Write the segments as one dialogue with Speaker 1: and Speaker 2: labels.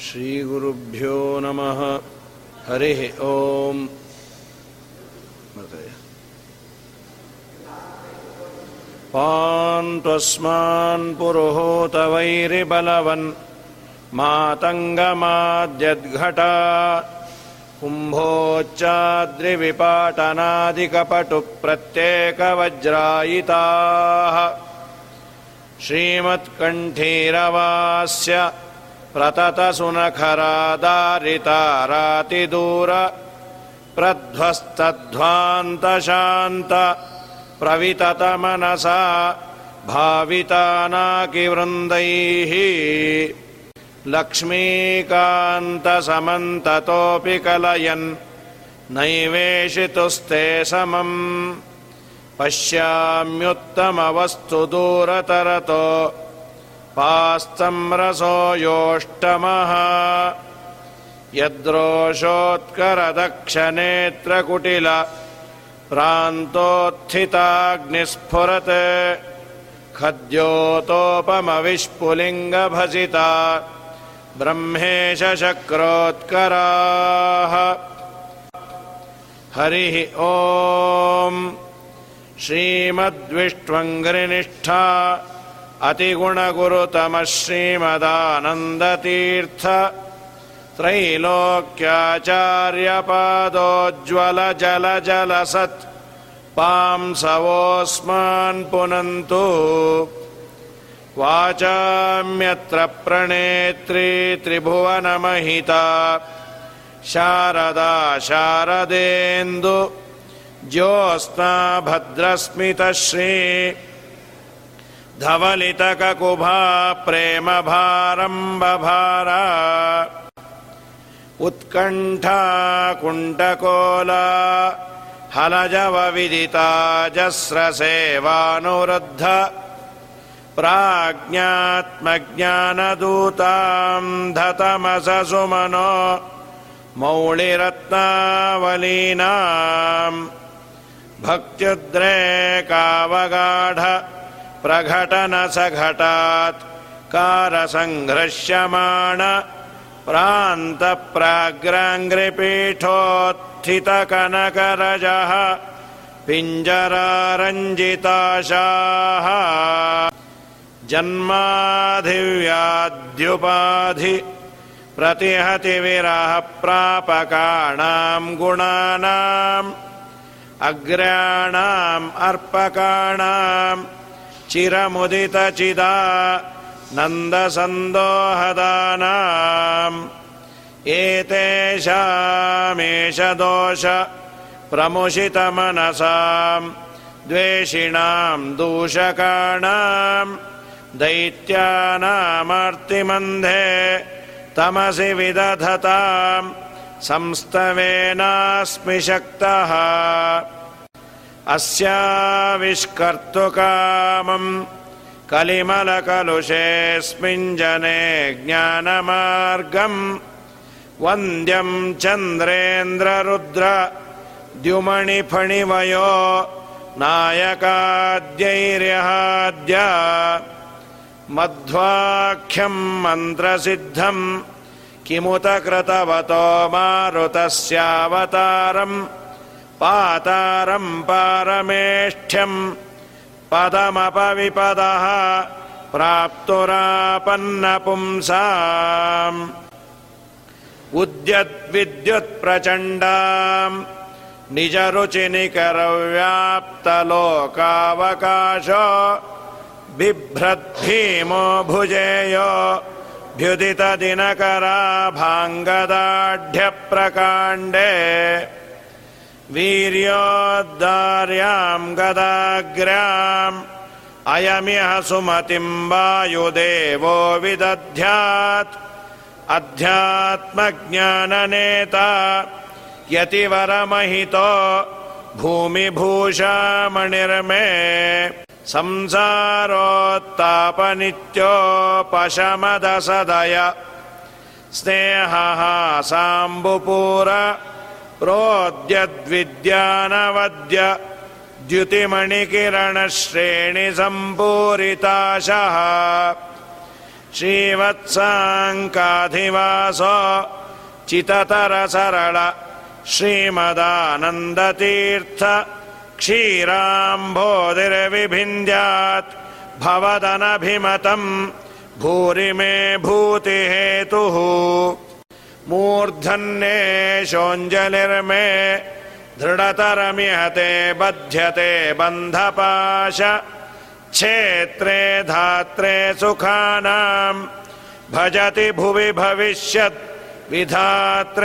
Speaker 1: श्रीगुरुभ्यो नमः। हरिः ओम्। पान् त्वस्मान् पुरुहूतवैरिबलवन् मातङ्गमाद्यद्घटा। कुम्भोच्चाद्रिविपाटनादिकपटुप्रत्येकवज्रायिताः। श्रीमत्कण्ठीरवास्य प्रततसुनखरादारितारातिदूर प्रध्वस्तध्वान्तशान्त प्रविततमनसा भावितानाकिवृन्दैः। लक्ष्मीकान्तसमन्ततोऽपि कलयन् नैवेशितुस्ते समम्। पश्याम्युत्तमवस्तु दूरतरतो पास्तम्रसो योष्टमः यद्रोषोत्करदक्षनेत्रकुटिल प्रान्तोत्थिताग्निस्फुरत् खद्योतोपमविष्पुलिङ्गभसिता ब्रह्मेशक्रोत्कराः हरिः ओम्। श्रीमद्विष्ट्वङ्घ्रिनिष्ठा अतिगुणगुरुतमः श्रीमदानन्दतीर्थ त्रैलोक्याचार्यपादोज्ज्वलजलजलसत् पांसवोऽस्मान् पुनन्तु वाचाम्यत्र प्रणेत्री त्रिभुवनमहिता शारदा शारदेन्दु ज्योत्स्ना भद्रस्मितश्री धवलितककुभा प्रेमभारम्बभारा उत्कण्ठा कुण्टकोला हलजवविदिताजस्रसेवानुरुद्ध प्राज्ञात्मज्ञानदूताम् धतमससुमनो मौळिरत्नावलीनाम् भक्त्युद्रेकावगाढ प्रघटनसघटात्। कारसङ्घृश्यमाण प्रान्तप्राग्राङ्घ्रिपीठोत्थितकनकरजः पिञ्जरारञ्जिताशाः। जन्माधिव्याद्युपाधि प्रतिहतिविरहप्रापकाणाम् गुणानाम् अग्र्याणाम् अर्पकाणाम् चिरमुदितचिदा नन्दसन्दोहदानाम्। एतेषामेष दोष प्रमुषितमनसाम्। द्वेषिणाम् दूषकाणाम्। दैत्यानामर्तिमन्धे तमसि विदधताम्। संस्तवेनास्मि शक्तः अस्याविष्कर्तुकामम् कलिमलकलुषेऽस्मिन् जने ज्ञानमार्गम् वन्द्यम् चन्द्रेन्द्ररुद्र द्युमणिफणिवयो नायकाद्यैर्यहाद्य मध्वाख्यम् मन्त्रसिद्धम् किमुत कृतवतो मारुतस्यावतारम् पातारम् पारमेष्ठ्यम् पदमपविपदः प्राप्तुरापन्नपुंसाम्। उद्यद्विद्युत्प्रचण्डाम् निजरुचिनिकरव्याप्तलोकावकाश बिभ्रद्भीमो भुजेयो भ्युदितदिनकराभाङ्गदाढ्यप्रकाण्डे वीर्योद्दार्याम् गदाग्र्याम् अयमिह सुमतिम् वायुदेवो विदध्यात्। अध्यात्मज्ञाननेता यतिवरमहितो भूमिभूषामणिर्मे संसारोत्तापनित्योपशमदसदय। स्नेहः साम्बुपूर प्रोद्यद्विद्यानवद्य द्युतिमणिकिरणश्रेणिसम्पूरिताशः। श्रीवत्साङ्काधिवास चिततर सरळ श्रीमदानन्दतीर्थ क्षीराम्भोदिर्विभिन्द्यात् भवदनभिमतम् भूरि मे भूतिहेतुः मूर्धन्ये शोञ्जलिर्मे दृढतरमिहते बध्यते बन्धपाश। क्षेत्रे धात्रे सुखानाम् भजति भुवि भविष्यत् विधात्रेद्युभर्त्रे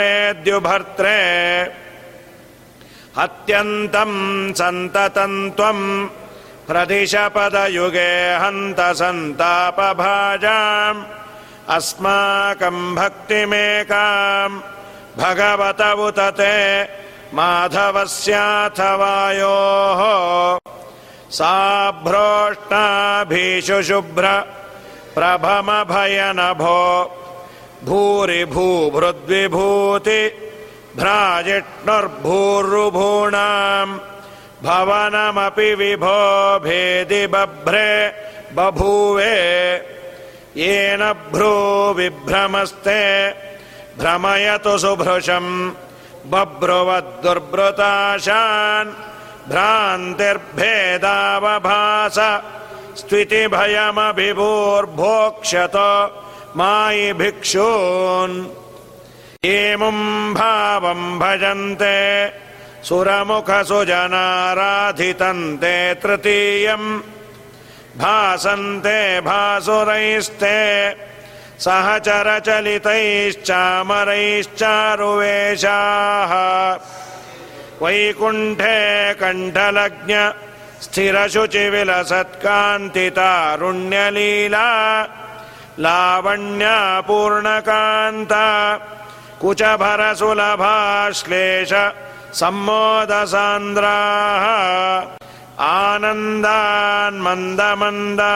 Speaker 1: अत्यन्तम् सन्ततम् त्वम् प्रदिशपदयुगे हन्त सन्तापभाजाम् अस्माकम् भक्तिमेकाम् भगवत उत ते माधवस्याथवायोः सा भ्रोष्टाभीषुशुभ्र प्रभमभयनभो भूरि भूभृद्विभूति भ्राजिष्णुर्भूर्रुभूणाम् भवनमपि विभो भेदि बभ्रे बभूवे येन भ्रू विभ्रमस्ते भ्रमयतु सुभृशम् बभ्रुवद्दुर्भृताशान् भ्रान्तिर्भेदावभास स्थितिभयमभिभूर्भोक्ष्यत मायि भिक्षून्। एमुम् भावम् भजन्ते सुरमुखसुजनाराधितन्ते तृतीयम् भासन्ते भासुरैस्ते सहचरचलितैश्चामरैश्चारुवेशाः। वैकुण्ठे कण्ठलज्ञ स्थिरशुचिविलसत्कान्तितारुण्यलीला लावण्या पूर्णकान्ता कुचभरसुलभाश्लेष सम्मोदसान्द्राः आनन्दान्मन्दमन्दा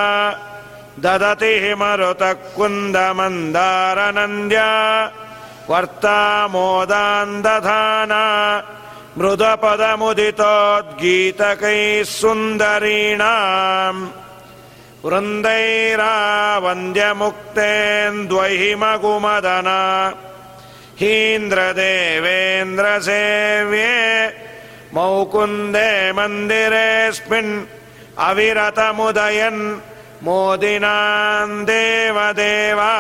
Speaker 1: ददति मरुतः कुन्दमन्दारनन्द्या वर्तामोदान्दधाना मृदपदमुदितोद्गीतकैः सुन्दरीणाम्। वृन्दैरावन्द्यमुक्तेन्द्वहिमगुमदना हीन्द्रदेवेन्द्रसेव्ये मौकुन्दे मन्दिरेऽस्मिन् अविरतमुदयन् मोदिनाम् देवदेवा।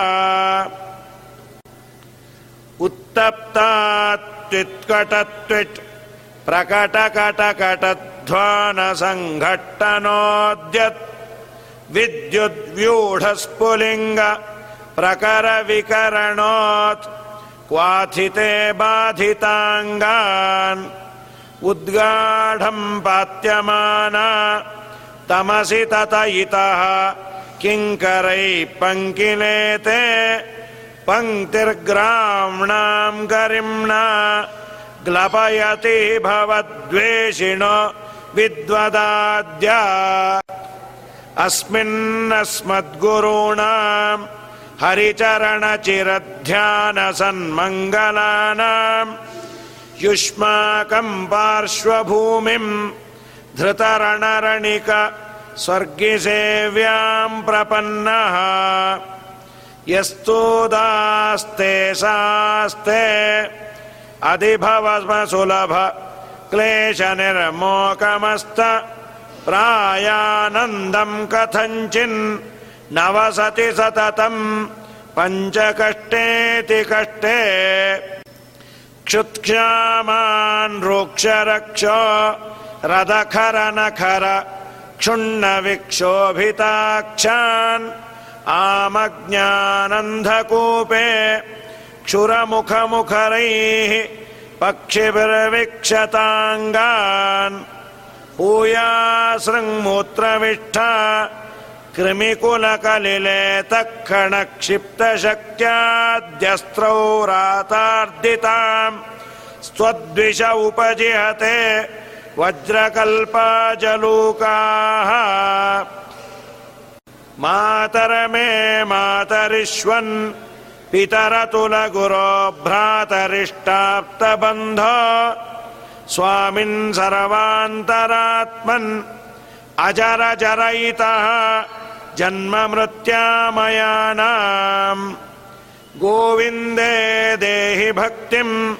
Speaker 1: उत्तप्तात्वित्कटत्विट् प्रकटकटकटध्वानसङ्घट्टनोद्यत्। विद्युद्व्यूढस्फुलिङ्ग प्रकरविकरणोत्। क्वाथिते बाधिताङ्गान् उद्गाढम् पात्यमाना। तमसि तत इतः किङ्करैः पङ्किलेते पङ्क्तिर्ग्राम्णाम् गरिम्णा। ग्लपयति भवद्वेषिणो विद्वदाद्या। अस्मिन्नस्मद्गुरूणाम् हरिचरणचिरध्यानसन्मङ्गलानाम् युष्माकम् पार्श्वभूमिम् धृतरणरणिक स्वर्गिसेव्याम् प्रपन्नः। यस्तोदास्ते सास्ते अधिभवस्मसुलभ क्लेशनिर्मोकमस्त प्रायानन्दम् कथञ्चिन् नवसति सततम् पञ्चकष्टेति कष्टे क्षुत्क्षामान् रोक्षरक्ष रथखरनखर क्षुण्णविक्षोभिताक्षान् आमज्ञानन्धकूपे क्षुरमुखमुखरैः पक्षिभिर्विक्षताङ्गान् ऊयासृङ्मूत्रविष्ठा कृमिकुलकलिले तत्क्षणक्षिप्तशक्त्याद्यस्त्रौ रातार्दिताम्। स्वद्विष उपजिहते वज्रकल्पाजलूकाः। मातरमे मातरिष्वन् पितरतुलगुरो भ्रातरिष्टाप्तबन्ध। स्वामिन् सर्वान्तरात्मन् अजरजरयितः जन्ममृत्यामयानाम्। गोविन्दे देहि भक्तिम्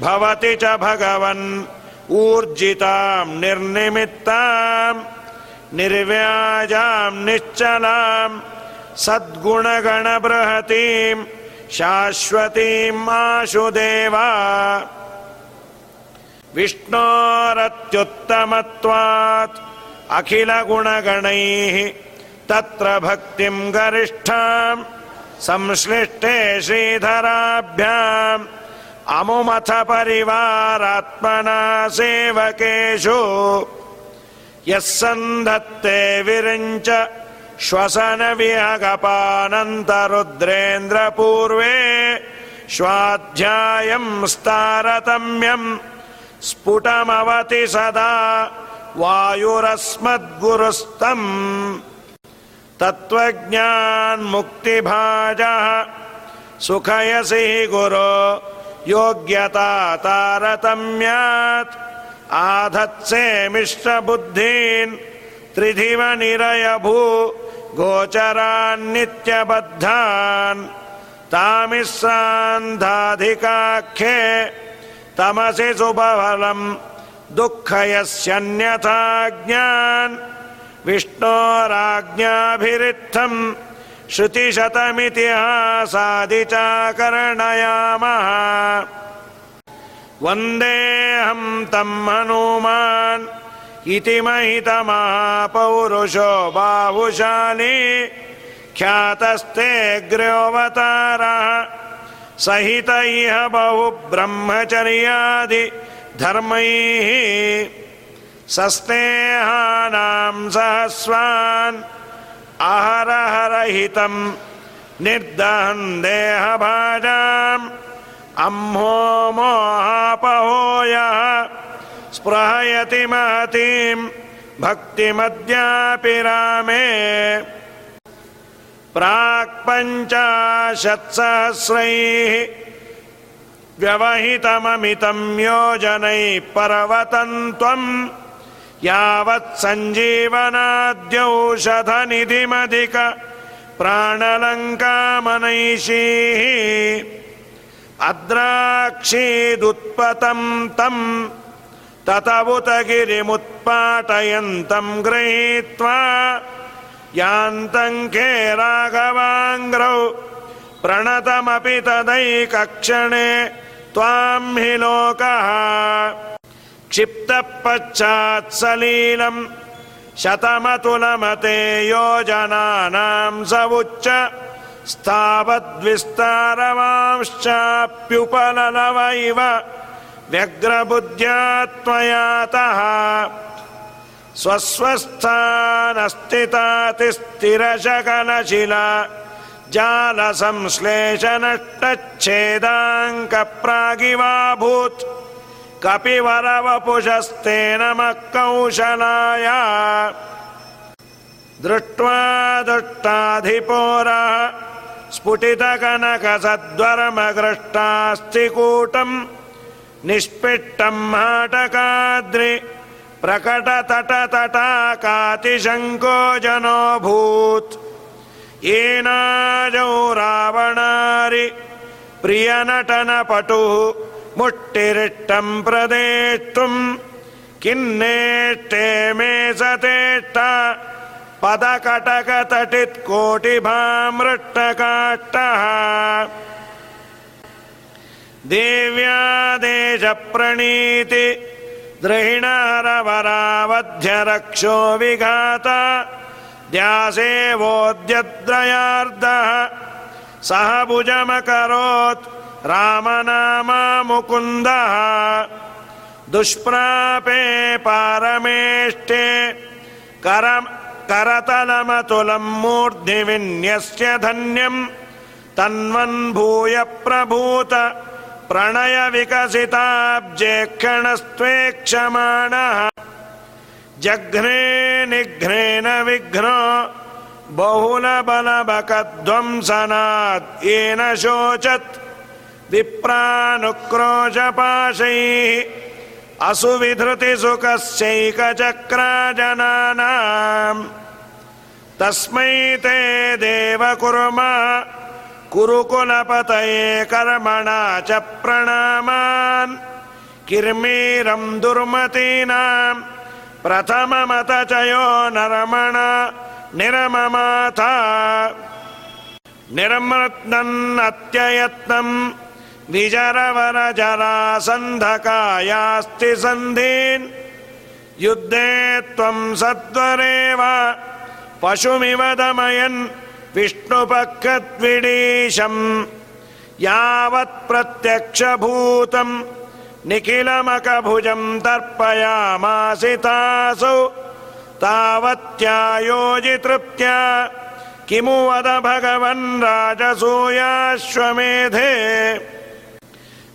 Speaker 1: भवति च भगवन् ऊर्जिताम् निर्निमित्ताम् निर्व्याजाम् निश्चलाम् सद्गुणगणबृहतीम् शाश्वतीम् आशुदेवा। विष्णोरत्युत्तमत्वात् अखिलगुणगणैः तत्र भक्तिम् गरिष्ठाम् संश्लिष्टे श्रीधराभ्याम् अमुमथ परिवारात्मना सेवकेषु। यः सन्धत्ते विरिञ्च श्वसन विहगपानन्तरुद्रेन्द्रपूर्वे स्वाध्यायम् स्तारतम्यम् स्फुटमवति सदा वायुरस्मद्गुरुस्तम् तत्त्वज्ञान्मुक्तिभाजः सुखयसि गुरो योग्यता तारतम्यात्। आधत्से मिश्रबुद्धीन् त्रिधिव निरयभू गोचरान्नित्यबद्धान् तामिश्रान्धाधिकाख्ये तमसि सुबलम् दुःखयस्यन्यथा ज्ञान् विष्णोराज्ञाभिरित्थम् श्रुतिशतमितिहासादिचाकर्णयामः। वन्देऽहम् तम् हनूमान् इति महितमहापौरुषो बाहुशाली ख्यातस्तेऽग्र्योऽवतारः सहित इह बहु ब्रह्मचर्यादि धर्मैः सस्नेहानाम् सहस्वान् अहरहरहितम् निर्दहन् देहभाजाम् अम्हो मोहापहोयः स्पृहयति महतीम् भक्तिमद्यापि रामे। प्राक्पञ्चाशत्सहस्रैः व्यवहितममितम् योजनैः पर्वतम् त्वम् यावत् सञ्जीवनाद्यौषधनिधिमधिक प्राणलङ्कामनैषीः अद्राक्षीदुत्पतम् तम् ततवुत गिरिमुत्पाटयन्तम् गृहीत्वा यान्तङ्के राघवाङ्ग्रौ प्रणतमपि तदैकक्षणे त्वाम् हि लोकः। क्षिप्तः पश्चात् सलीलम् शतमतुलमते योजनानाम् स उच्च स्थावद्विस्तारवांश्चाप्युपललव इव व्यग्रबुद्ध्या त्वयातः स्वस्वस्थानस्थितातिस्थिरशकलशिला जालसंश्लेषनष्टच्छेदाङ्कप्रागिवाभूत् कपिवरवपुषस्ते नमः कौशलाय दृष्ट्वा दुष्टाधिपोरः। स्फुटितकनकसद्वरमगृष्टास्तिकूटम् निष्पिष्टम् हाटकाद्रि। प्रकटतटतटाकातिशङ्को जनोऽभूत् येनाजौ रावणारि प्रियनटनपटुः मुष्टिरिष्टम् प्रदेष्टुम् किन्नेष्टे मे सतेष्ट पदकटकतटित्कोटिभामृष्टकाष्ठः देव्यादेशप्रणीति द्रहिणहरवरावध्यरक्षो विघात द्यासेवोद्यद्रयार्धः सह भुजमकरोत् रामनामा मुकुन्दः दुष्प्रापे पारमेष्टे करतलमतुलम् मूर्ध्नि विन्यस्य धन्यम् तन्वन्भूय प्रभूत प्रणय विकसिताब्जेक्षणस्त्वेक्षमाणः जघ्ने निघ्नेन विघ्नो बहुलबलबकध्वंसनात्। येन शोचत् विप्रानुक्रोशपाशैः असुविधृतिसुखस्यैकचक्राजनानाम्। तस्मै ते देव कुर्म कुरुकुलपतये कर्मणा च प्रणामान्। किर्मीरम् दुर्मतीनाम् प्रथममत च यो नरमण निरममाथा। निर्मृत्नन्नत्ययत्नम् विजरवरजरासन्धकायास्ति सन्धीन्। युद्धे त्वम् सत्वरेव पशुमिव दमयन् विष्णुपक्कद्विडीशम् यावत् प्रत्यक्षभूतम् निखिलमकभुजम् तर्पयामासितासौ। तावत्यायोजितृप्त्या किमु वद भगवन् राजसूयाश्वमेधे?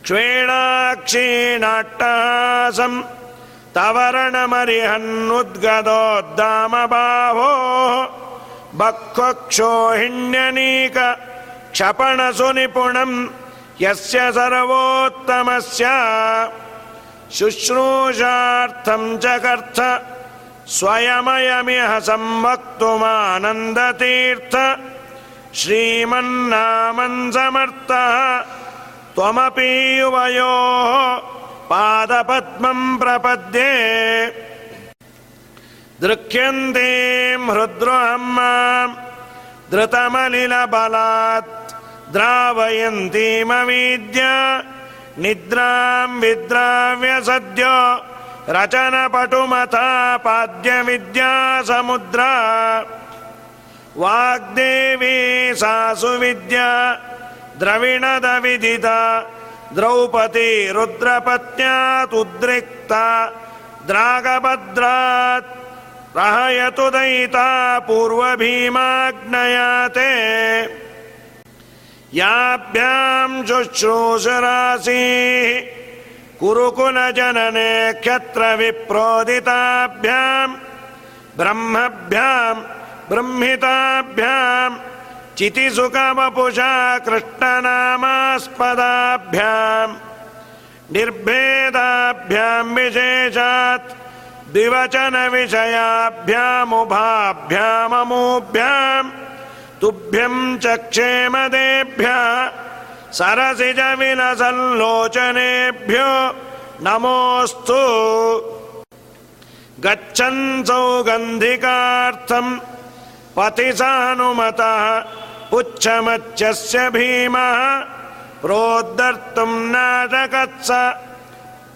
Speaker 1: क्ष्वेणाक्षीणाट्टहासम् तवरणमरिहन्नुद्गदोद्दामबाहो बक्वक्षोहिण्यनीक क्षपणसुनिपुणम् यस्य सर्वोत्तमस्य शुश्रूषार्थम् च कर्थ स्वयमयमिह संवक्तुमानन्दतीर्थ श्रीमन्नामन् समर्थः त्वमपि युवयोः पादपद्मम् प्रपद्ये। दृक्यन्तीम् हृद्रोहम् माम् धृतमलिलबलात् द्रावयन्तीमवीद्य निद्राम् विद्राव्य सद्यो रचनपटुमथा पाद्यविद्या समुद्रा। वाग्देवी सा सुविद्या द्रविणदविदिता द्रौपदी रुद्रपत्न्यातुद्रिक्ता द्रागभद्रात् रहयतु दयिता पूर्वभीमाग्नयाते याभ्याम् शुश्रूषरासीः। कुरुकुलजनने क्षत्रविप्रोदिताभ्याम् ब्रह्मभ्याम् ब्रह्मिताभ्याम् चितिसुखवपुषा कृष्णनामास्पदाभ्याम् निर्भेदाभ्याम् विशेषात् द्विवचनविषयाभ्यामुभाभ्याममूभ्याम् तुभ्यम् च क्षेमदेभ्यः सरसिजविलसल्लोचनेभ्यो नमोऽस्तु। गच्छन् सौगन्धिकार्थम् पतिसानुमतः पुच्छमच्छस्य भीमः। प्रोद्धर्तुम् नाटकत्स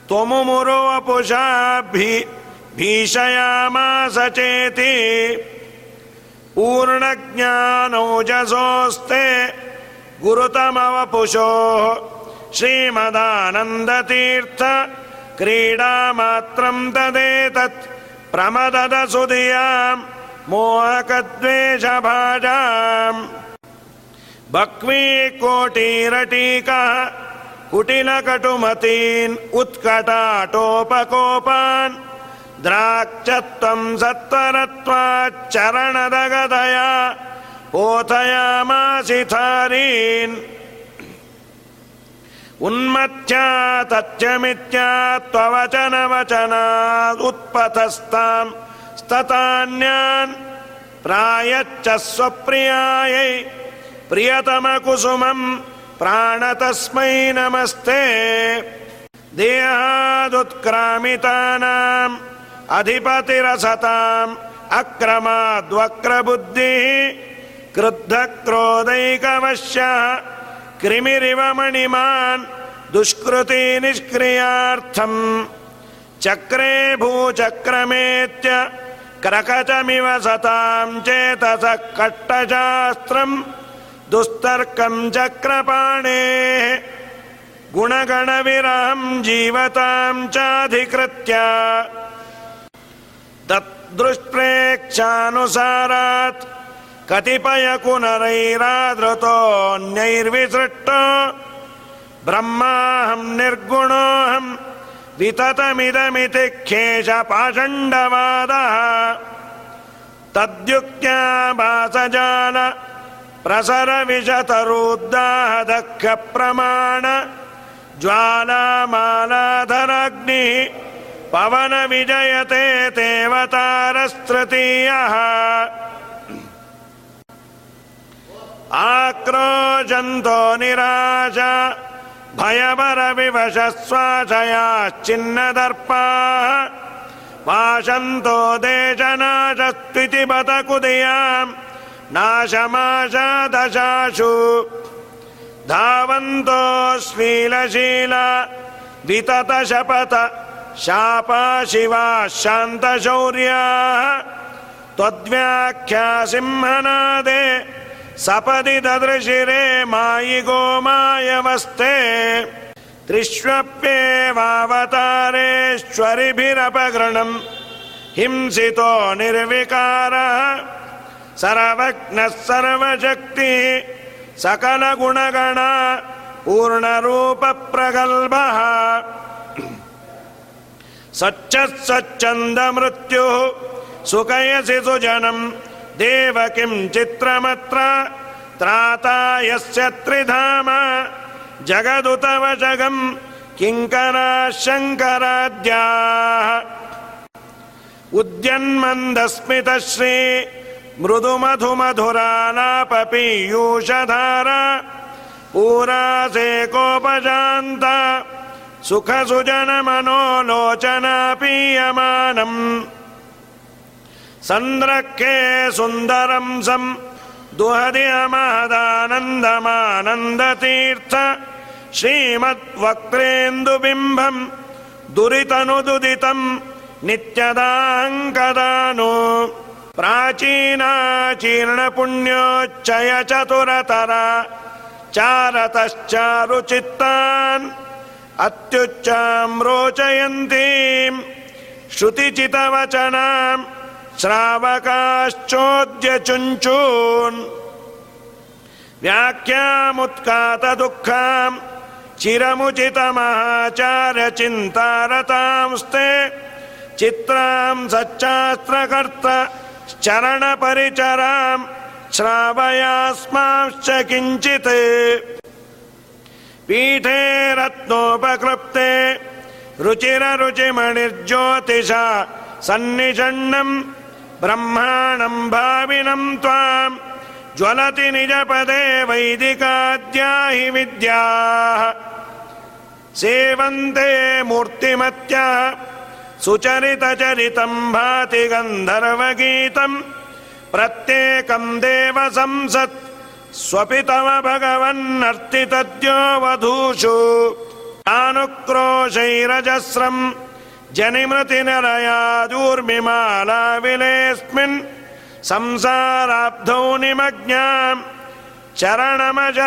Speaker 1: त्वमुमुरोवपुषा भीषयामास चेति पूर्णज्ञानौजसोऽस्ते गुरुतमवपुषोः श्रीमदानन्दतीर्थ क्रीडामात्रम् तदेतत् प्रमदद सुधियाम् मोहकद्वेषभाजाम् बक्वी कोटिरटीकः कुटिलकटुमतीन् उत्कटाटोपकोपान् द्राक्षत्वम् सत्वरत्वाच्चरणदगदया पोथयामासिथारीन् उन्मत्या तथ्यमित्या त्ववचनवचनादुत्पथस्ताम् स्ततान्यान् प्रायच्च स्वप्रियायै प्रियतमकुसुमम् प्राणतस्मै नमस्ते। देहादुत्क्रामितानाम् अधिपतिरसताम् अक्रमाद्वक्रबुद्धिः क्रुद्धक्रोधैकवश्यः क्रिमिरिव मणिमान् दुष्कृति निष्क्रियार्थम् चक्रे भूचक्रमेत्य क्रकचमिव सताम् चेतसः कट्टशास्त्रम् दुस्तर्कम् चक्रपाणेः गुणगणविरहम् जीवताम् चाधिकृत्य तद्दृष्प्रेक्षानुसारात् कतिपयकुनरैरादृतोऽन्यैर्विसृष्ट ब्रह्माहम् निर्गुणोऽहम् विततमिदमिति ख्येष पाषण्डवादः तद्युक्त्या भासजाल प्रसरविशतरुद्दाह दक्ष प्रमाण ज्वालामालाधराग्निः पवन विजयते देवतारस्तृतीयः आक्रोशन्तो निराश भयवरविवशश्वाशयाश्चिन्नदर्पाः वाशन्तो देशनाशस्त्विति बत कुदयाम् नाशमाशदशाशु। धावन्तो श्लीलशील वितत शापा शिवा शान्तशौर्याः। त्वद्व्याख्या सिंहनादे सपदि ददृशिरे मायि गोमायवस्ते। त्रिष्वप्येवावतारेश्वरिभिरपगृणम् हिंसितो निर्विकारः। सर्वज्ञः सर्वशक्तिः सकलगुणगण पूर्णरूपप्रगल्भः सच्चन्दमृत्युः सुखयसि सुजनम् देव किं चित्रमत्र? त्राता यस्य त्रिधाम। जगदुतवशगम् किङ्करा शङ्कराद्याः उद्यन्मन्दस्मितश्री मृदुमधुमधुरालापपीयूषधारा। पूरासे कोपशान्त सुखसुजनमनोलोचनापीयमानम्। सन्द्रखे सुन्दरं सम् दुहदियमहदानन्दमानन्दतीर्थ श्रीमद्वक्त्रेन्दुबिम्बम् दुरितनुदुदितम् नित्यदाङ्कदानु प्राचीनाचीर्णपुण्योच्चय चतुरतर चारतश्चारुचित्तान् अत्युच्चाम् रोचयन्तीम् श्रुतिचितवचनाम् श्रावकाश्चोद्यचुञ्चून् व्याख्यामुत्कातदुःखाम् चिरमुचितमहाचार्यचिन्तारतांस्ते चित्राम् सच्चास्त्रकर्त चरणपरिचराम् श्रावयास्मांश्च किञ्चित् पीठे रत्नोपकृप्ते रुचिररुचिमणिर्ज्योतिष। सन्निषण्णम् ब्रह्माणम् भाविनम् त्वाम् ज्वलति निजपदे वैदिकाद्या हि विद्याः। सेवन्ते मूर्तिमत्यः। सुचरितचरितम् भाति गन्धर्वगीतम् प्रत्येकम् देव स्वपि तव भगवन्नर्तितद्यो वधूषु अनुक्रोशैरजस्रम् जनिमृतिनरयादूर्मिमाला विलेऽस्मिन् संसाराब्धौ निमज्ञाम् चरणमचरणानिच्छतो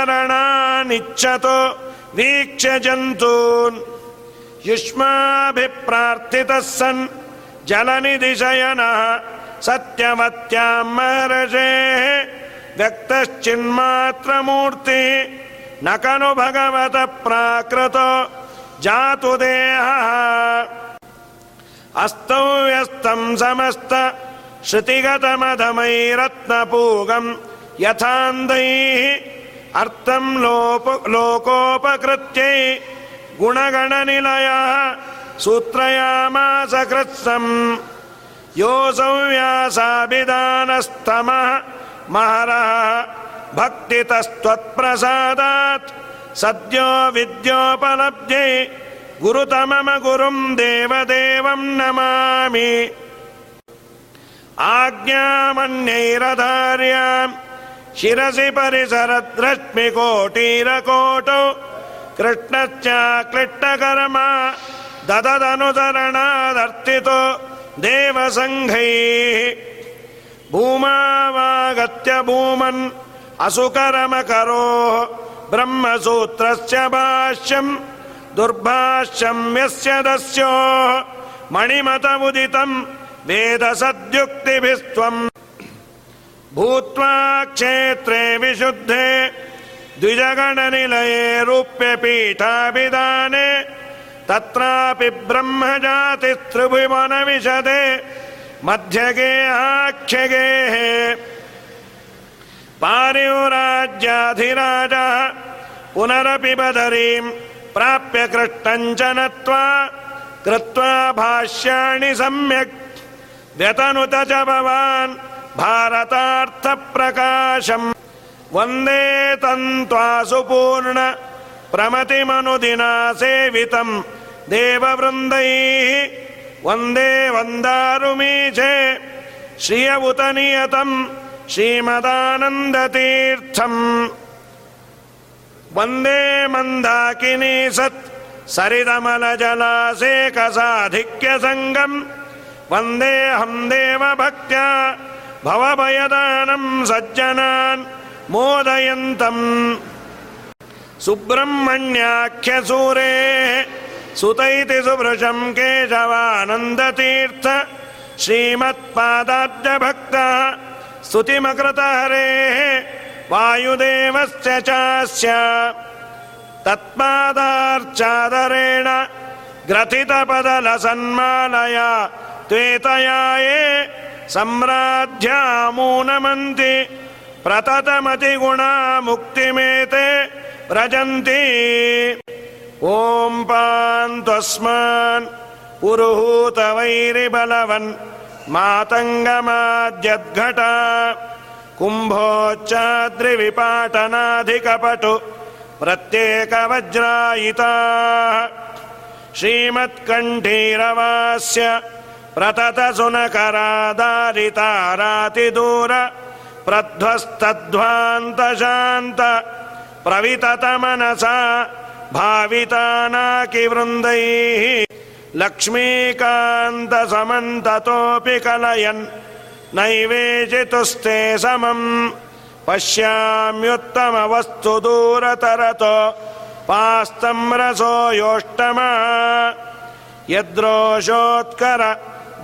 Speaker 1: वीक्ष्य जन्तून्। युष्माभिप्रार्थितः सन् जलनिधिशयनः सत्यवत्याम् महर्षेः व्यक्तश्चिन्मात्रमूर्तिः। न खलु भगवतः प्राकृतो। जातु देहः। अस्तव्यस्तम् समस्त। श्रुतिगतमधमैरत्नपूगम्। यथान्दैः अर्थम् लोकोपकृत्यै। गुणगणनिलयः सूत्रयामास कृत्सम् योऽसौ व्यासाभिधानस्तमः महरः भक्तितस्त्वत्प्रसादात् सद्यो विद्योपलब्ध्यै गुरुतमम गुरुम् देवदेवम् नमामि। आज्ञामन्यैरधार्याम् शिरसि परिसरद्रश्मिकोटीरकोटौ कृष्णश्चाक्लिष्टकर्मा दददनुसरणादर्थितो देवसङ्घैः भूमावागत्य भूमन् असुकरमकरोः ब्रह्मसूत्रस्य भाष्यम् दुर्भाष्यम् यस्य दस्योः मणिमतमुदितम् वेदसद्युक्तिभिस्त्वम् भूत्वा क्षेत्रे विशुद्धे द्विजगणनिलये रूप्यपीठाभिधाने तत्रापि ब्रह्मजातिस्त्रिभुवनविशदे मध्यगेहाख्यगेः पारियुराज्याधिराजः पुनरपि बदरीम् प्राप्य कृष्णम् च नत्वा कृत्वा भाष्याणि सम्यक्। व्यतनुत च भवान् भारतार्थप्रकाशम्। वन्दे तन्त्वासु पूर्ण प्रमतिमनुदिना सेवितम् देववृन्दैः वन्दे वन्दारुमीचे श्रियमुत नियतम् श्रीमदानन्दतीर्थम्। वन्दे मन्दाकिनी सत् सरितमलजलासेकसाधिक्यसङ्गम् वन्देऽहम् देवभक्त्या भवभयदानम् सज्जनान् मोदयन्तम्। सुब्रह्मण्याख्यसूरेः सुत इति सुभृशम् केशवानन्दतीर्थ श्रीमत्पादाब्जभक्तः स्तुतिमकृतहरेः वायुदेवस्य चास्य तत्पादार्चादरेण ग्रथितपदलसन्मालया त्वेतया ये सम्राध्यामूनमन्ति प्रततमतिगुणा मुक्तिमेते व्रजन्ति ॐ पान्त्वस्मान् पुरुहूतवैरिबलवन् मातङ्गमाद्यद्घटा कुम्भोच्चाद्रिविपाटनाधिकपटु प्रत्येकवज्रायिताः। श्रीमत्कण्ठीरवास्य प्रततसुनकरादारितारातिदूर प्रध्वस्तध्वान्तशान्त प्रविततमनसा भावितानाकिवृन्दैः लक्ष्मीकान्तसमन्ततोऽपि कलयन् नैवेचितुस्ते समम् पश्याम्युत्तमवस्तु दूरतरतो पास्तम् रसो योष्टमा। यद्रोषोत्कर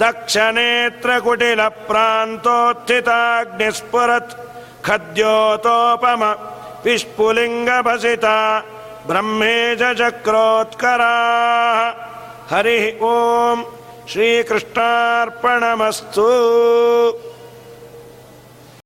Speaker 1: दक्षनेत्रकुटिलप्रान्तोत्थिताग्निस्फुरत् खद्योतोपम विस्फुलिङ्गभसिता ब्रह्मे चक्रोत्कराः हरिः ओम्। श्रीकृष्णार्पणमस्तु